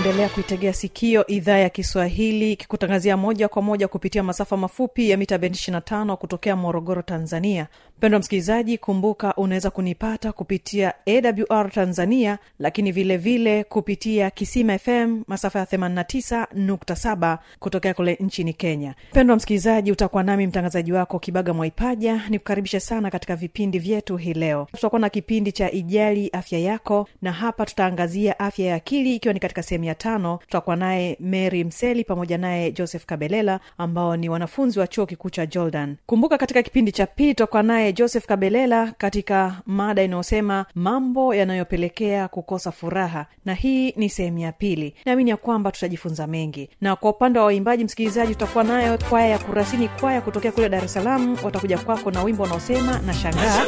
unaendelea kuitegea sikio idhaa ya kiswahili ikikutangazia moja kwa moja kupitia masafa mafupi ya mita bendi 25 kutokea morogoro tanzania mpendwa msikilizaji kumbuka unaweza kunipata kupitia awr tanzania lakini vile vile kupitia kisima fm masafa ya 89.7 kutokea kule nchini kenya. Mpendwa msikilizaji utakuwa nami mtangazaji wako kibaga mwaipaja ni kukaribisha sana katika vipindi vyetu hii leo. Tutakuwa na kipindi cha ijali afya yako na hapa tutaangazia afya ya akili ikiwa ni katika sehemu ya tano. Tutakuwa naye mary mseli pamoja naye joseph kabelela ambao ni wanafunzi wa chuo kikuu cha jordan. Kumbuka katika kipindi cha pili tutakuwa naye joseph kabelela katika mada inayosema mambo yanayopelekea kukosa furaha na hii ni sehemu ya pili. Naamini ya kwamba tutajifunza mengi. Na kwa upande wa waimbaji msikilizaji tutakuwa nayo kwaya ya kurasini kwaya kutokea kule dar es salaam. Watakuja kwako na wimbo unaosema na shangaa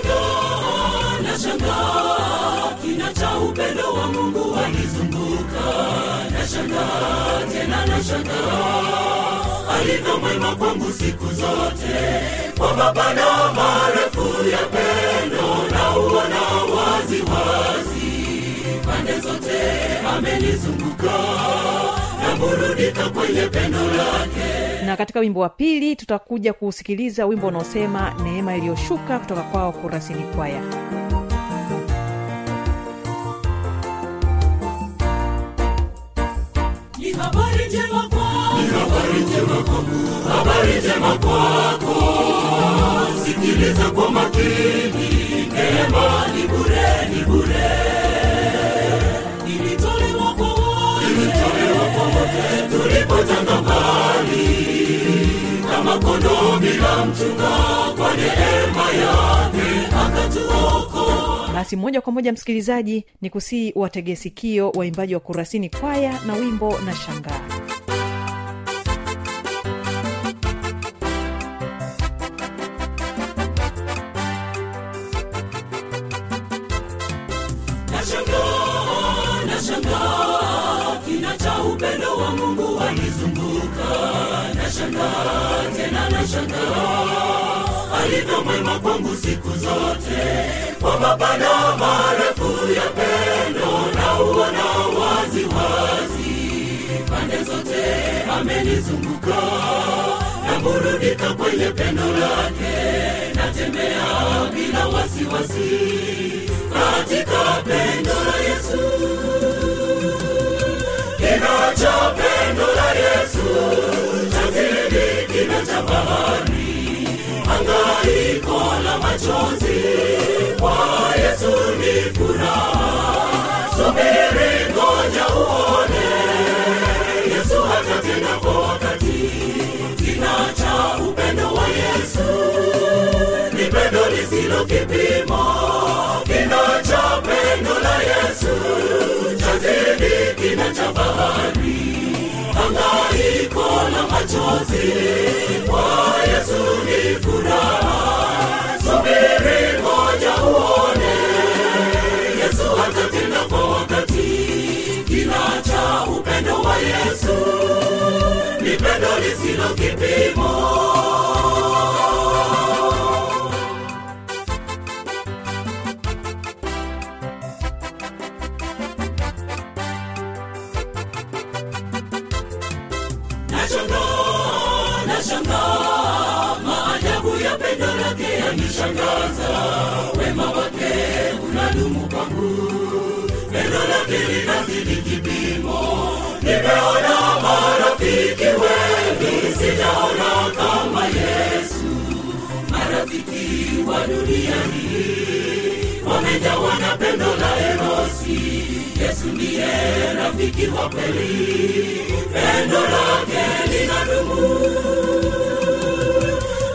nashangaa kina cha upendo wa mungu akizundukana shanga tena nashangaa alivyo mwema kwangu siku zote kwa mapana marefu ya pendo na uona wazi wazi. Pande zote amenizunguka naburudika kwenye pendo lake. Na katika wimbo wa pili tutakuja kusikiliza wimbo unaosema neema iliyoshuka kutoka kwao kurasini kwaya. Ni habari njema ni habari njema kwangu habari njema kwako sikiliza kwa makini neema ni bure ni bure ilitolewa kama kondoo bila mchunga kwa neema yake akatuokoa basi moja kwa moja msikilizaji ni kusii wategesikio waimbaji wa kurasini kwaya na wimbo na shangaa alivyo mwema kwangu siku zote. Kwa mapana marefu ya pendo na uona wazi wazi pande zote amenizunguka. Naburudika kwenye pendo lake. Natembea bila wasiwasi. Katika pendo la yesu. Kina cha pendo la yesu. Chazidi kina cha bahari hangaiko la machozi kwa yesu ni furaha subiri ngoja uone yesu hatatenda kwa wakati kina upendo wa yesu ni pendo lisilo kipimo pendo la yesu chazidi kina cha bahari hangaiko la machozi kwa yesu ni furaha. Subiri ngoja uone wa dunia hii wamejawa na pendo la erosi yesu ndiye rafiki wa kweli. Pendo lake linadumu.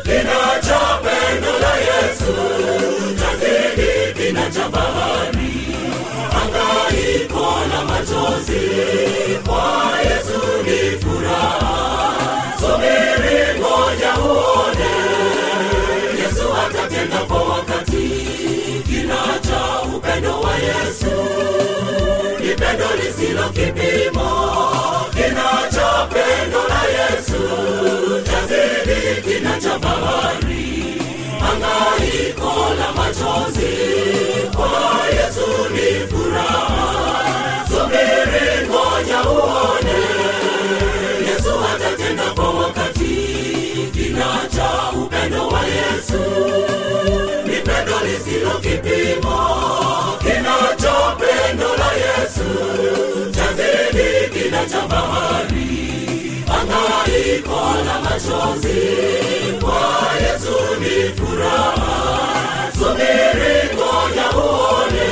Kina cha pendo la yesu chazidi kina cha bahari hangaiko na machozi pendo kipimo kina na yesu chazidi kinacho bahari. Hangaiko la machozi kwa yesu ni furaha. Subiri ngoja uone. Yesu atatenda kwa wakati. Kina cha upendo wa yesu. Ni pendo lisilo kipimo pendo la yesu chazidi kina cha bahari. Hangaiko la machozi kwa yesu ni furaha. Subiri ngoja uone.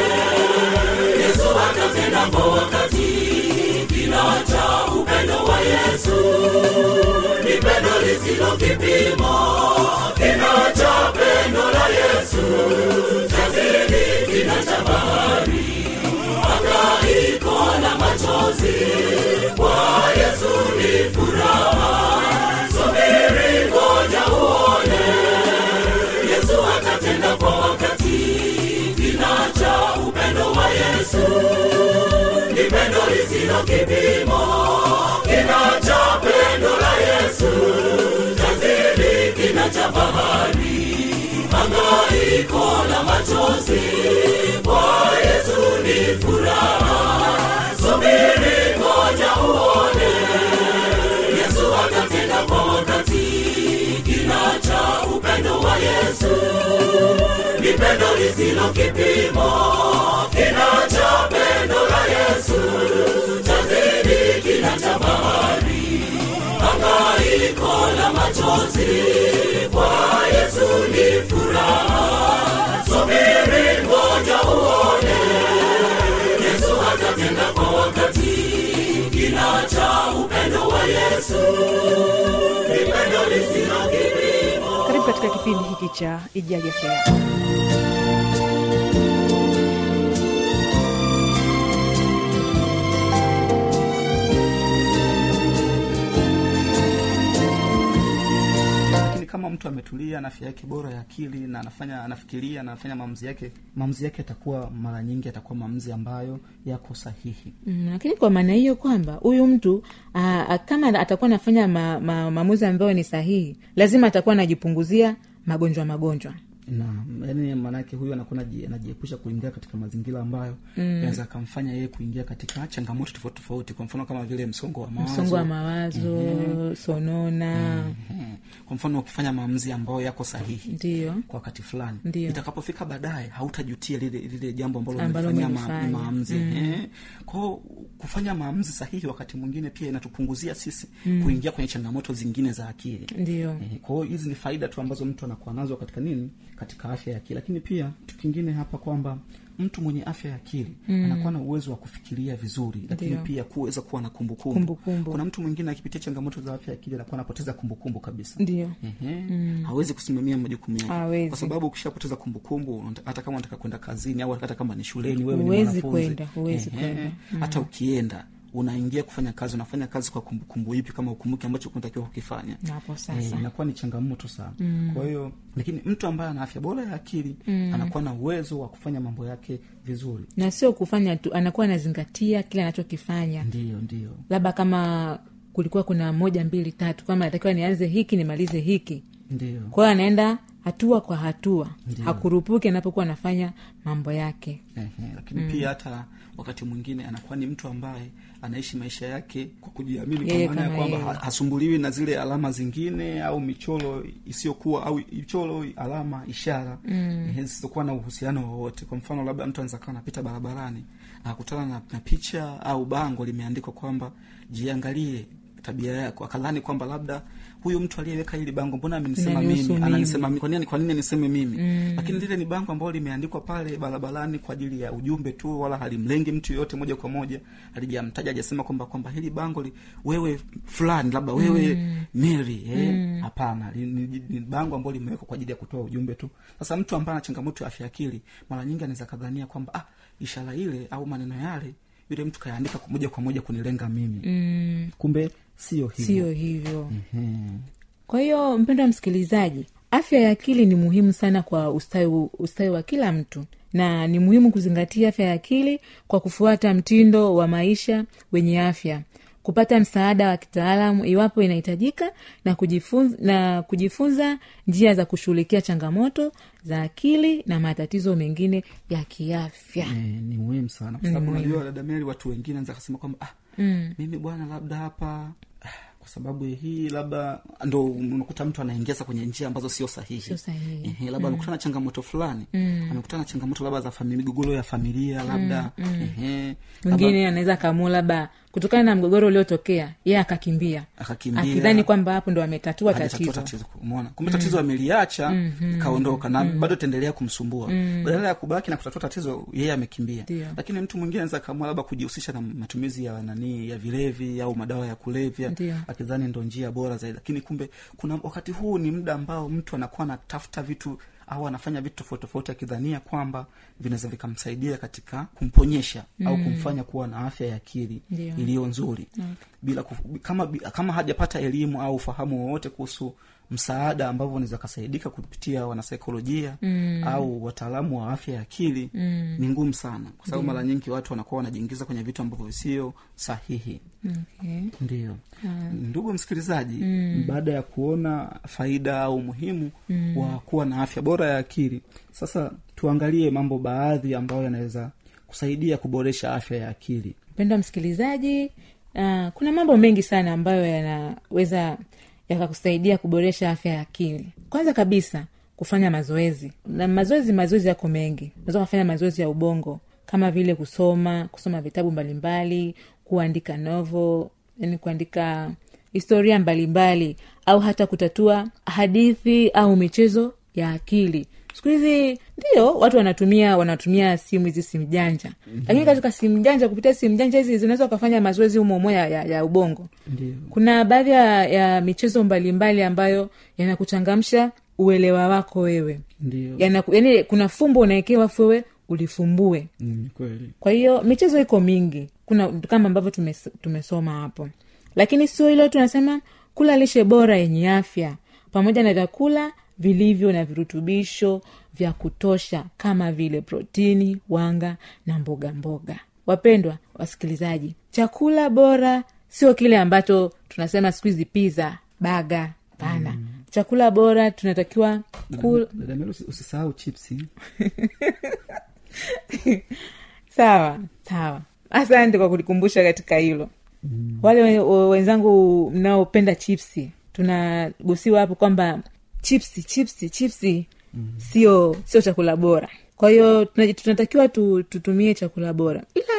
Yesu atatenda kwa wakati. Kina cha upendo wa yesu ni pendo lisilo kipimo. Kina cha pendo la yesu chazidi kina cha bahari machozi. Kwa yesu ni furaha. Subiri ngoja uone. Yesu atatenda kwa wakati. Kina cha upendo wa yesu. Ni pendo lisilo kipimo. Kina cha pendo la yesu. Chazidi kina cha bahari hangaiko la machozi kipimo kinacha pendo la yesu chazidi kina cha bahari hangaiko la machozi kwa yesu ni furaha. Subiri ngoja uone. Yesu atatenda kwa wakati. Kinacha upendo wa yesu kipindi hiki cha ijali afya kama mtu ametulia na afya yake bora ya akili na anafanya anafikiria na anafanya maamuzi yake maamuzi yake yatakuwa mara nyingi yatakuwa maamuzi ambayo yako sahihi. Mm, lakini kwa maana hiyo kwamba huyu mtu aa, kama atakuwa anafanya ma, ma, maamuzi ambayo ni sahihi lazima atakuwa anajipunguzia magonjwa magonjwa na yani maanake huyu anakuwa anajiepusha kuingia katika mazingira ambayo yanaweza akamfanya yeye kuingia katika changamoto tofauti tofauti. Kwa mfano kama vile msongo wa mawazo. Msongo wa mawazo sonona. Ehe. kwa mfano ukifanya maamuzi ambayo yako sahihi ndio. kwa wakati fulani itakapofika baadaye hautajutia lile lile jambo ambalo Ambalo ma, maamuzi. Mm. kwao kufanya maamuzi sahihi wakati mwingine pia inatupunguzia sisi mm. kuingia kwenye changamoto zingine za akili. Ndio. Kwao, hizi ni faida tu ambazo mtu anakuwa nazo katika nini katika afya ya akili lakini pia kitu kingine hapa kwamba mtu mwenye afya ya akili mm. anakuwa na uwezo wa kufikiria vizuri lakini Dio. pia kuweza kuwa na kumbukumbu Kumbukumbu. kuna mtu mwingine akipitia changamoto za afya ya akili anakuwa anapoteza kumbukumbu kabisa ndiyo Ehe. hawezi kusimamia majukumu yake kwa sababu ukishapoteza kumbukumbu hata kama unataka kwenda kazini au hata kama ni shuleni wewe ni mwanafunzi, kwenda. hata ukienda unaingia kufanya kazi unafanya kazi kwa kumbukumbu ipi kama ukumbuki ambacho unatakiwa kukifanya? Hapo Eh, sasa. inakuwa ni changamoto sana. Mm. kwa hiyo lakini mtu ambaye ana afya bora ya akili mm. anakuwa na uwezo wa kufanya mambo yake vizuri. Na sio kufanya tu anakuwa anazingatia kile anachokifanya. Ndio ndio. Labda kama kulikuwa kuna moja mbili tatu kama natakiwa nianze hiki nimalize hiki. Ndio. Kwa hiyo anaenda hatua kwa hatua. Hakurupuki anapokuwa anafanya mambo yake. Ehe, lakini mm. pia hata wakati mwingine anakuwa ni mtu ambaye anaishi maisha yake kwa kujiamini kwa maana ya kwamba hasumbuliwi na zile alama zingine au michoro isiyokuwa au michoro alama ishara. Mm. zisizokuwa na uhusiano wowote. Kwa mfano labda mtu anaweza kawa anapita barabarani akakutana na, na picha au bango limeandikwa kwamba jiangalie tabia yako akadhani kwamba labda huyu mtu aliyeweka hili bango mbona amenisema mimi? ananisema mimi. kwa nini kwa nini niseme mimi? Mm. lakini lile ni bango ambalo limeandikwa pale barabarani kwa ajili ya ujumbe tu wala halimlengi mtu yoyote moja kwa moja. Alijamtaja ajasema kwamba kwamba hili bango li, wewe fulani labda wewe mm. mary eh? Hapana li- ni, ni bango ambalo limewekwa kwa ajili ya kutoa ujumbe tu. Sasa mtu ambaye ana changamoto ya afya akili mara nyingi anaweza kadhania kwamba ah ishara ile au maneno yale yule mtu kayaandika moja kwa moja kunilenga mimi. Mm, kumbe sio hivyo. Sio hivyo. Mhm. kwa hiyo mpendo wa msikilizaji afya ya akili ni muhimu sana kwa ustawi, ustawi wa kila mtu. Na ni muhimu kuzingatia afya ya akili kwa kufuata mtindo wa maisha wenye afya. Kupata msaada wa kitaalamu iwapo inahitajika na kujifunza, na kujifunza njia za kushughulikia changamoto za akili na matatizo mengine ya kiafya. E, ni muhimu sana kwa sababu unajua dada watu wengine anaweza kasema kwamba ah, mm. mimi bwana labda hapa kwa sababu hii labda ndo unakuta mtu anaingiza kwenye njia ambazo sio sahihi. Sio sahihi. Ehe, labda amekutana na changamoto fulani. Amekutana na changamoto labda za migogoro ya familia labda. Ehe, labda mwingine anaweza kamua labda kutokana na mgogoro uliotokea yeye akakimbia. Akidhani kwamba hapo ndo ametatua tatizo. tatizo tatizo ameliacha ikaondoka na bado taendelea kumsumbua. Badala ya kubaki na kutatua tatizo yeye amekimbia. Dio. lakini mtu mwingine anaweza kamua labda kujihusisha na matumizi ya nani ya vilevi au madawa ya kulevya akidhani ndo njia bora zaidi. Lakini kumbe kuna wakati huu ni muda ambao mtu anakuwa anatafuta vitu au anafanya vitu tofauti tofauti akidhania kwamba vinaweza vikamsaidia katika kumponyesha au kumfanya kuwa na afya ya akili iliyo nzuri. Bila kuf, kama kama hajapata elimu au ufahamu wowote kuhusu msaada ambavyo unaweza kasaidika kupitia wanasaikolojia mm. au wataalamu wa afya ya akili mm. ni ngumu sana kwa sababu mara nyingi watu wanakuwa wanajiingiza kwenye vitu ambavyo visio sahihi okay. ndio ndugu msikilizaji mm. baada ya kuona faida au umuhimu mm. wa kuwa na afya bora ya akili sasa tuangalie mambo baadhi ambayo yanaweza kusaidia kuboresha afya ya akili mpendo msikilizaji uh, kuna mambo mengi sana ambayo yanaweza yakakusaidia kuboresha afya ya akili. Kwanza kabisa kufanya mazoezi. Na mazoezi mazoezi yako mengi. Unaweza kafanya mazoezi ya ubongo kama vile kusoma kusoma vitabu mbalimbali kuandika novo yani kuandika historia mbalimbali au hata kutatua hadithi au michezo ya akili siku hizi ndio watu wanatumia wanatumia simu hizi simu janja. Mm-hmm. lakini katika simu janja kupitia simu janja hizi zinaweza ukafanya mazoezi umomo ya, ya, ya ubongo. Ndiyo. kuna baadhi ya, ya michezo mbalimbali ambayo yanakuchangamsha uelewa wako wewe. Yani kuna fumbo unaekewa wewe ulifumbue. Mm, kweli. Kwa hiyo michezo iko mingi. Kuna kama ambavyo tumes, tumesoma hapo. Lakini sio hilo tunasema kula lishe bora yenye afya pamoja na vyakula vilivyo na virutubisho vya kutosha kama vile protini wanga na mboga mboga. Wapendwa wasikilizaji chakula bora sio kile ambacho tunasema siku hizi piza baga pana. Mm. chakula bora tunatakiwa dada usisahau chipsi. Sawa sawa. Asante kwa kulikumbusha katika hilo. Mm. wale we- we- wenzangu mnaopenda chipsi tunagusiwa hapo kwamba chipsi chipsi chipsi mm. sio sio chakula bora kwa hiyo tunatakiwa tu, tutumie chakula bora ila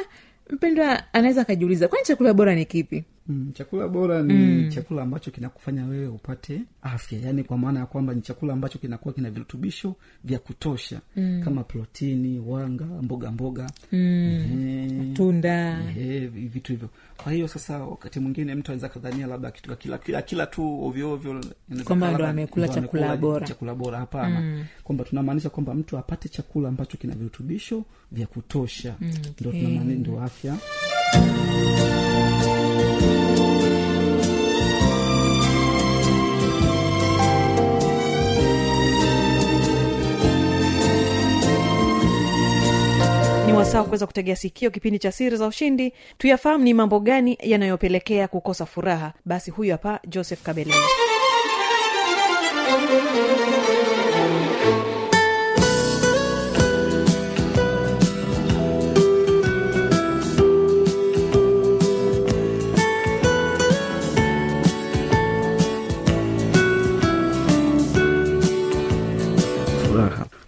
mpendwa anaweza akajiuliza kwani chakula bora ni kipi Mm, chakula bora ni mm. chakula ambacho kinakufanya wewe upate afya yaani kwa maana ya kwamba ni chakula ambacho kinakuwa kina virutubisho vya kutosha mm. kama protini wanga mboga mboga mm. tunda vitu hivyo kwa hiyo sasa wakati mwingine mtu anaweza kadhania labda kitu kila kila, kila tu ovyoovyo Kwamba ndo amekula chakula bora. chakula bora hapana mm. kwamba tunamaanisha kwamba mtu apate chakula ambacho kina virutubisho vya kutosha mm, ndo tunamaanisha ndo afya ni wasaa wa kuweza kutegea sikio kipindi cha siri za ushindi. Tuyafahamu ni mambo gani yanayopelekea kukosa furaha. Basi huyu hapa joseph kabeleni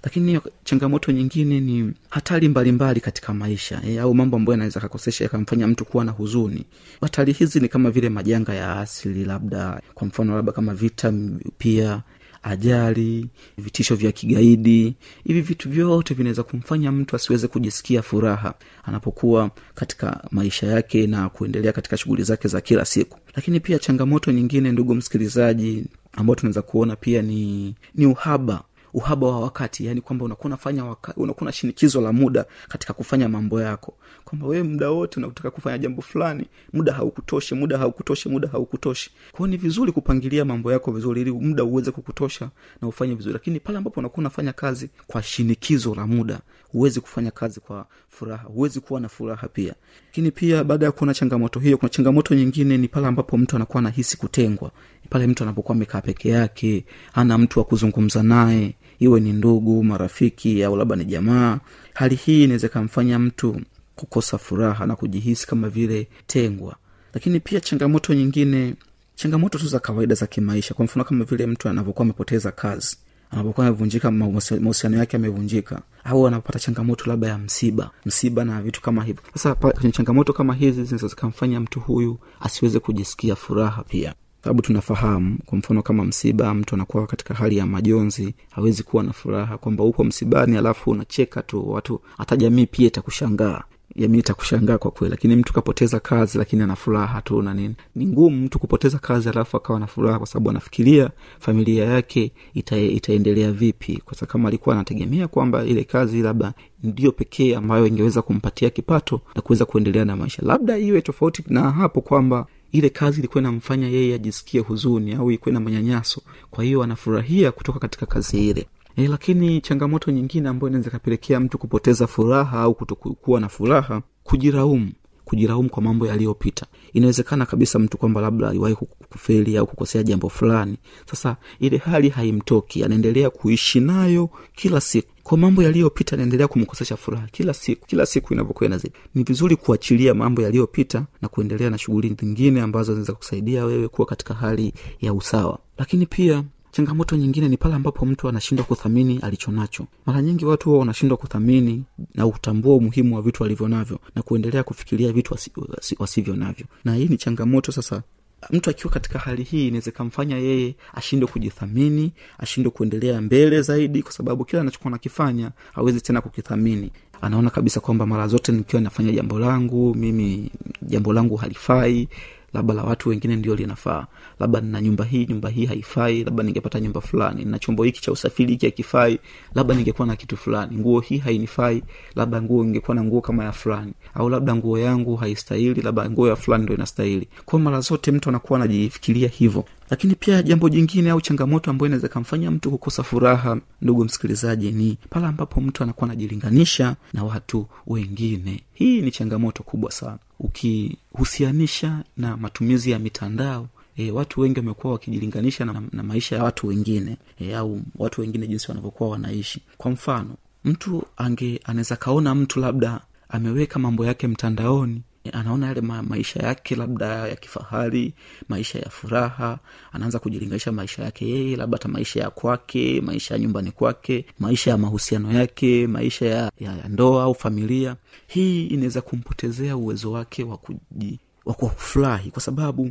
lakini changamoto nyingine ni hatari mbalimbali katika maisha e, au mambo ambayo yanaweza kakosesha yakamfanya mtu kuwa na huzuni. Hatari hizi ni kama vile majanga ya asili labda kwa mfano labda kama vita pia ajali vitisho vya kigaidi. Hivi vitu vyote vinaweza kumfanya mtu asiweze kujisikia furaha anapokuwa katika maisha yake na kuendelea katika shughuli zake za kila siku. Lakini pia changamoto nyingine ndugu msikilizaji ambayo tunaweza kuona pia ni ni uhaba uhaba wa wakati yani kwamba unakuwa unafanya unakuwa na shinikizo la muda katika kufanya mambo yako. Kwamba wewe muda wote unataka kufanya jambo fulani muda haukutoshi muda haukutoshi muda haukutoshi. Kwao ni vizuri kupangilia mambo yako vizuri ili muda uweze kukutosha na ufanye vizuri. Lakini pale ambapo unakuwa unafanya kazi kwa shinikizo la muda huwezi kufanya kazi kwa furaha huwezi kuwa na furaha pia. Lakini pia baada ya kuona changamoto hiyo kuna changamoto nyingine ni pale ambapo mtu anakuwa anahisi kutengwa pale mtu anapokuwa amekaa peke yake hana mtu wa kuzungumza naye iwe ni ndugu marafiki au labda ni jamaa hali hii inaweza ikamfanya mtu kukosa furaha na kujihisi kama vile tengwa. Lakini pia changamoto nyingine changamoto tu za kawaida za kimaisha. Kwa mfano kama vile mtu anavyokuwa amepoteza kazi anapokuwa amevunjika mahusiano yake amevunjika au anapata changamoto labda ya msiba msiba na vitu kama hivyo. Sasa kwenye changamoto kama hizi zinaweza zikamfanya mtu huyu asiweze kujisikia furaha pia sababu tunafahamu kwa mfano kama msiba mtu anakuwa katika hali ya majonzi hawezi kuwa na furaha kwamba upo msibani alafu unacheka tu watu hata jamii pia itakushangaa. Jamii itakushangaa kwa kweli lakini mtu kapoteza kazi lakini ana furaha tu na nini. Ni ngumu mtu kupoteza kazi alafu akawa na furaha kwa sababu anafikiria familia yake ita, itaendelea vipi. Kwa kama alikuwa anategemea kwamba ile kazi labda ndio pekee ambayo ingeweza kumpatia kipato na kuweza kuendelea na maisha. Labda iwe tofauti na hapo kwamba ile kazi ilikuwa inamfanya yeye ajisikie huzuni au ikuwe na manyanyaso. Kwa hiyo anafurahia kutoka katika kazi ile. E, lakini changamoto nyingine ambayo inaweza ikapelekea mtu kupoteza furaha au kutokuwa na furaha kujiraumu kujiraumu kwa mambo yaliyopita. Inawezekana kabisa mtu kwamba labda aliwahi ku- kufeli au kukosea jambo fulani. Sasa ile hali haimtoki. Anaendelea kuishi nayo kila siku. Kwa mambo yaliyopita anaendelea kumkosesha furaha kila siku. Kila siku inavyokuwa inazidi. Ni vizuri kuachilia mambo yaliyopita na kuendelea na shughuli zingine ambazo zinaweza kusaidia wewe kuwa katika hali ya usawa. Lakini pia changamoto nyingine ni pale ambapo mtu anashindwa kuthamini alichonacho. mara nyingi watu huwa wanashindwa kuthamini na kutambua umuhimu wa vitu walivyo navyo na kuendelea kufikiria vitu wasi, wasi, wasivyo navyo. Na hii ni changamoto sasa. Mtu akiwa katika hali hii inaweza ikamfanya yeye ashindwe kujithamini ashindwe kuendelea mbele zaidi kwa sababu kila anachokuwa nakifanya hawezi tena kukithamini. Anaona kabisa kwamba mara zote nikiwa nafanya jambo langu mimi jambo langu halifai labda la watu wengine ndio linafaa. Labda nina nyumba hii nyumba hii haifai labda ningepata nyumba fulani. Nina chombo hiki cha usafiri hiki hakifai labda ningekuwa na kitu fulani. Nguo hii hainifai labda nguo ingekuwa na nguo kama ya fulani. Au labda nguo yangu haistahili labda nguo ya fulani ndo inastahili. Kwao mara zote mtu anakuwa anajifikiria hivyo lakini pia jambo jingine au changamoto ambayo inaweza kamfanya mtu kukosa furaha ndugu msikilizaji ni pale ambapo mtu anakuwa anajilinganisha na watu wengine. Hii ni changamoto kubwa sana. Ukihusianisha na matumizi ya mitandao E, watu wengi wamekuwa wakijilinganisha na, na maisha ya watu wengine e, au watu wengine jinsi wanavyokuwa wanaishi. Kwa mfano mtu ange anaweza kaona mtu labda ameweka mambo yake mtandaoni anaona yale ma, maisha yake labda ya kifahari maisha ya furaha anaanza kujilinganisha maisha yake yeye labda hata maisha ya kwake maisha ya nyumbani kwake maisha ya mahusiano yake maisha ya, ya, ya ndoa au familia. Hii inaweza kumpotezea uwezo wake wa kuji wa kufurahi kwa sababu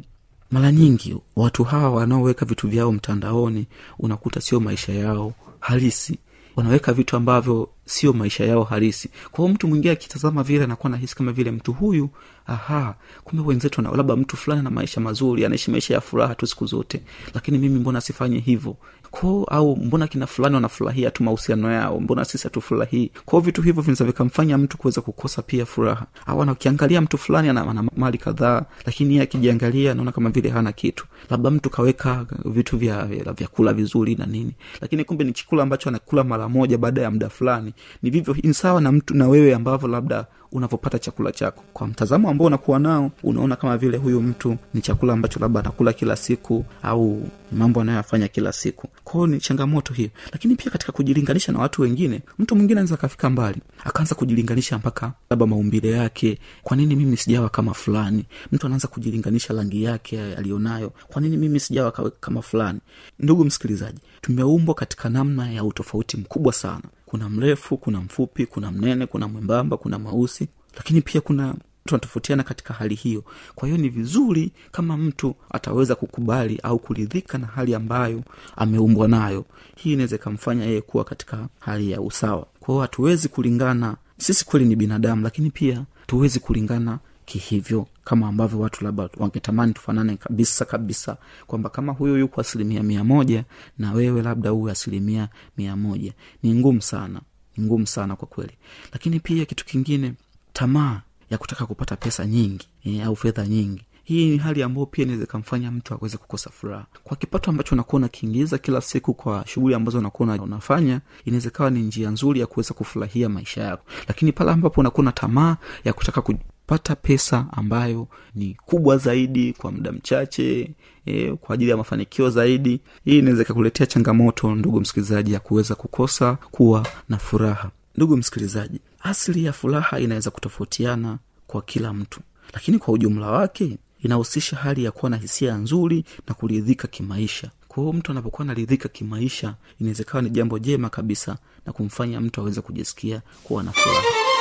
mara nyingi watu hawa wanaoweka vitu vyao mtandaoni unakuta sio maisha yao halisi. Wanaweka vitu ambavyo sio maisha yao halisi. Kwa hiyo mtu mwingine akitazama vile anakuwa nahisi kama vile mtu huyu aha kumbe wenzetu na labda mtu fulani na maisha mazuri anaishi maisha ya furaha tu siku zote lakini mimi mbona sifanye hivyo? Ko au mbona kina fulani wanafurahia tu mahusiano yao mbona sisi hatufurahii? Kwao vitu hivyo vinaweza vikamfanya mtu kuweza kukosa pia furaha. Au akiangalia mtu fulani ana, ana mali kadhaa lakini yeye akijiangalia anaona kama vile hana kitu. Labda mtu kaweka vitu vya- vyakula vizuri na nini. Lakini kumbe ni chakula ambacho anakula mara moja baada ya muda fulani ni vivyo ni sawa na mtu na wewe ambavyo labda unavyopata chakula chako. Kwa mtazamo ambao unakuwa nao unaona kama vile huyu mtu ni chakula ambacho labda anakula kila siku au mambo anayoyafanya kila siku. Kwao ni changamoto hiyo. Lakini pia katika kujilinganisha na watu wengine mtu mwingine anaweza akafika mbali akaanza kujilinganisha mpaka labda maumbile yake. Kwa nini mimi sijawa kama fulani? Mtu anaanza kujilinganisha rangi yake aliyonayo. Kwa nini mimi sijawa kama fulani? Ndugu msikilizaji tumeumbwa katika namna ya utofauti mkubwa sana kuna mrefu kuna mfupi kuna mnene kuna mwembamba kuna mweusi lakini pia kuna tunatofautiana katika hali hiyo. Kwa hiyo ni vizuri kama mtu ataweza kukubali au kuridhika na hali ambayo ameumbwa nayo. Hii inaweza ikamfanya yeye kuwa katika hali ya usawa. Kwa hiyo hatuwezi kulingana sisi kweli ni binadamu lakini pia tuwezi kulingana kihivyo kama ambavyo watu labda wangetamani tufanane kabisa kabisa kwamba kama huyo yuko asilimia mia moja na wewe labda uwe asilimia mia moja. Ni ngumu sana ni ngumu sana kwa kweli. Lakini pia kitu kingine tamaa ya kutaka kupata pesa nyingi e, au fedha nyingi. Hii ni hali ambayo pia inaweza ikamfanya mtu aweze kukosa furaha. Kwa kipato ambacho unakuwa unakiingiza kila siku kwa shughuli ambazo unakuwa unafanya inaweza ikawa ni njia nzuri ya kuweza kufurahia maisha yako. Lakini pale ambapo unakuwa na tamaa ya kutaka kupata pesa ambayo ni kubwa zaidi kwa muda mchache e, kwa ajili ya mafanikio zaidi. Hii inaweza ikakuletea changamoto ndugu msikilizaji ya kuweza kukosa kuwa na furaha. Ndugu msikilizaji asili ya furaha inaweza kutofautiana kwa kila mtu lakini kwa ujumla wake inahusisha hali ya kuwa na hisia nzuri na kuridhika kimaisha. Kwa hiyo mtu anapokuwa naridhika kimaisha inawezekawa ni jambo jema kabisa na kumfanya mtu aweze kujisikia kuwa na furaha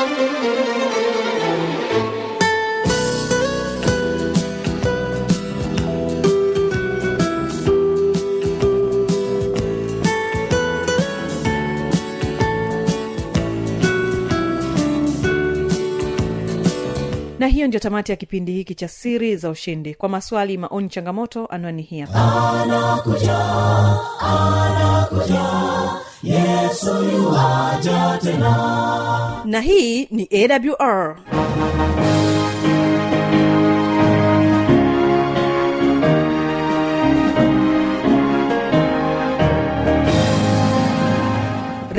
Thank you. Na hiyo ndio tamati ya kipindi hiki cha siri za ushindi. Kwa maswali maoni changamoto anwani hii tena. Na hii ni awr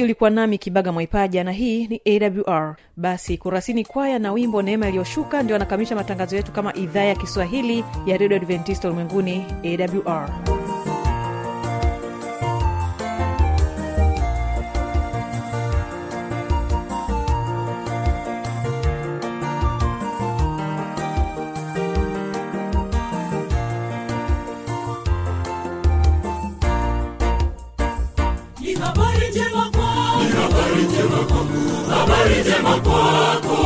msikilizaji ulikuwa nami kibaga mwaipaja na hii ni awr basi kurasini kwaya na wimbo neema iliyoshuka ndio anakamilisha matangazo yetu kama idhaa ya kiswahili ya redio adventista ulimwenguni awr Njema kwako.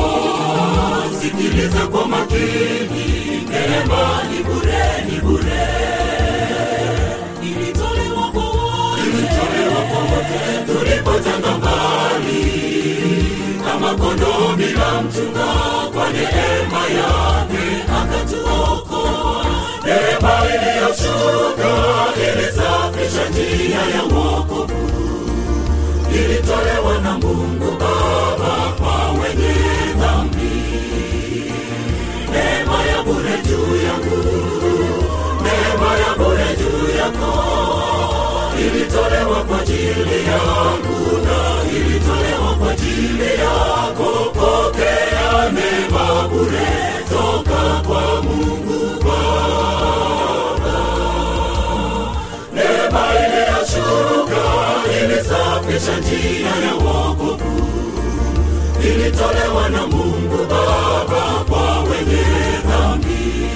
Sikiliza kwa makini. Neema ni bure, ni bure. Ilitolewa kwa wote. Ilitolewa kwa wote. Kama kondoo bila mchunga kwa neema yake akatuokoa. Neema iliyoshuka ilisafisha njia ya wokovu ilitolewa na Mungu Baba kwa wenye dhambi. Neema ya bure juu yangu, neema ya bure juu yako, ilitolewa kwa ajili yangu na ilitolewa kwa ajili yako. Pokea neema bure toka kwa Mungu Baba. Neema iliyoshuka ilisafisha njia ya wokovu, ilitolewa na Mungu Baba kwa wenye dhambi.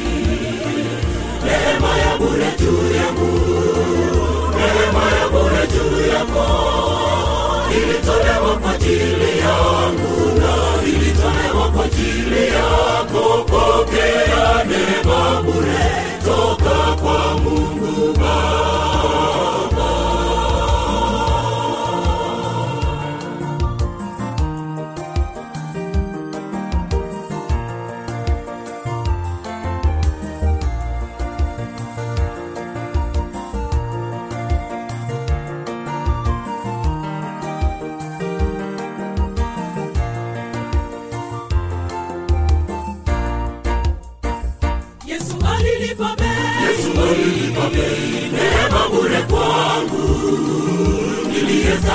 Neema ya bure juu yangu, neema ya bure juu yako, ilitolewa kwa ajili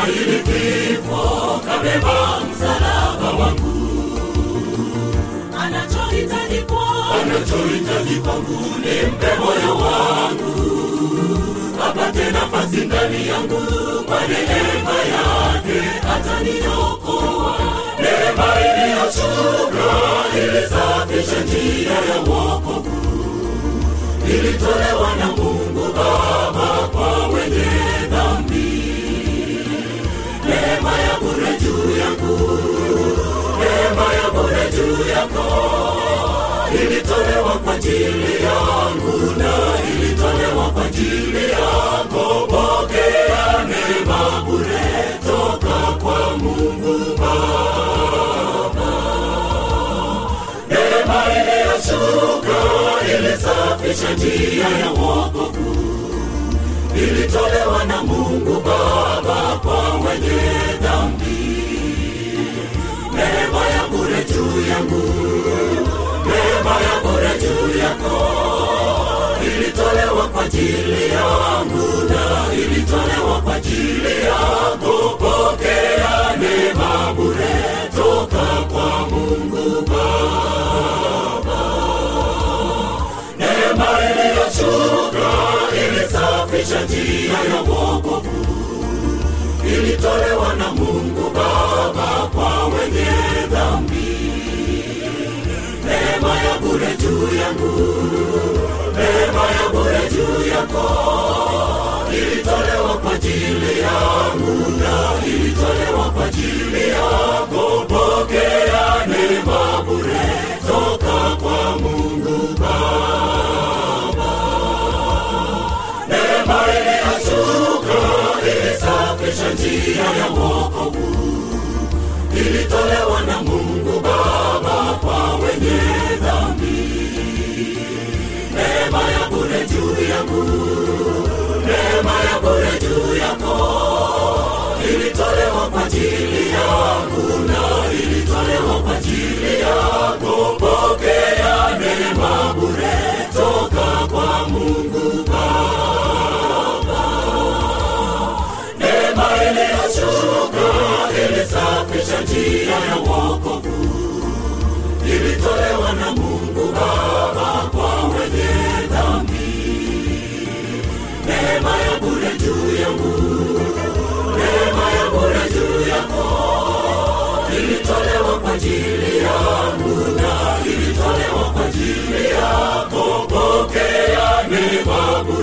niliyestahili kifo kabeba msalaba wangu. Anachohitaji kwangu, anachohitaji kwangu moyo wangu. Apate nafasi ndani yangu kwa neema yake ataniokoa neema iliyoshuka ilisafisha njia ya wokovu. Ilitolewa na mungu baba kwa bure juu yangu neema ya bure juu yako ilitolewa kwa ajili yangu na ilitolewa kwa ajili yako pokea neema bure toka kwa mungu baba neema iliyoshuka ilisafisha njia ya wokovu ilitolewa na mungu baba ajili yangu na ilitolewa kwa ajili yako pokea neema bure toka kwa mungu baba neema iliyoshuka ilisafisha njia ya wokovu ilitolewa na mungu baba kwa wenye dhambi neema ya bure juu yangu. Neema ya bure juu yako. Ilitolewa kwa ajili yangu na ilitolewa kwa ajili yako. Pokea neema bure toka kwa mungu baba. Neema iliyoshuka ilisafisha njia ya wokovu. Ilitolewa na juu yangu neema ya bure juu yako ilitolewa kwa ajili yangu na ilitolewa kwa ajili yako pokea neema bure toka kwa mungu baba neema iliyoshuka ilisafisha njia ya wokovu neema ya bure juu yangu neema ya bure juu yako. Ilitolewa kwa ajili yangu na ilitolewa kwa ajili yako. Pokea neema bure.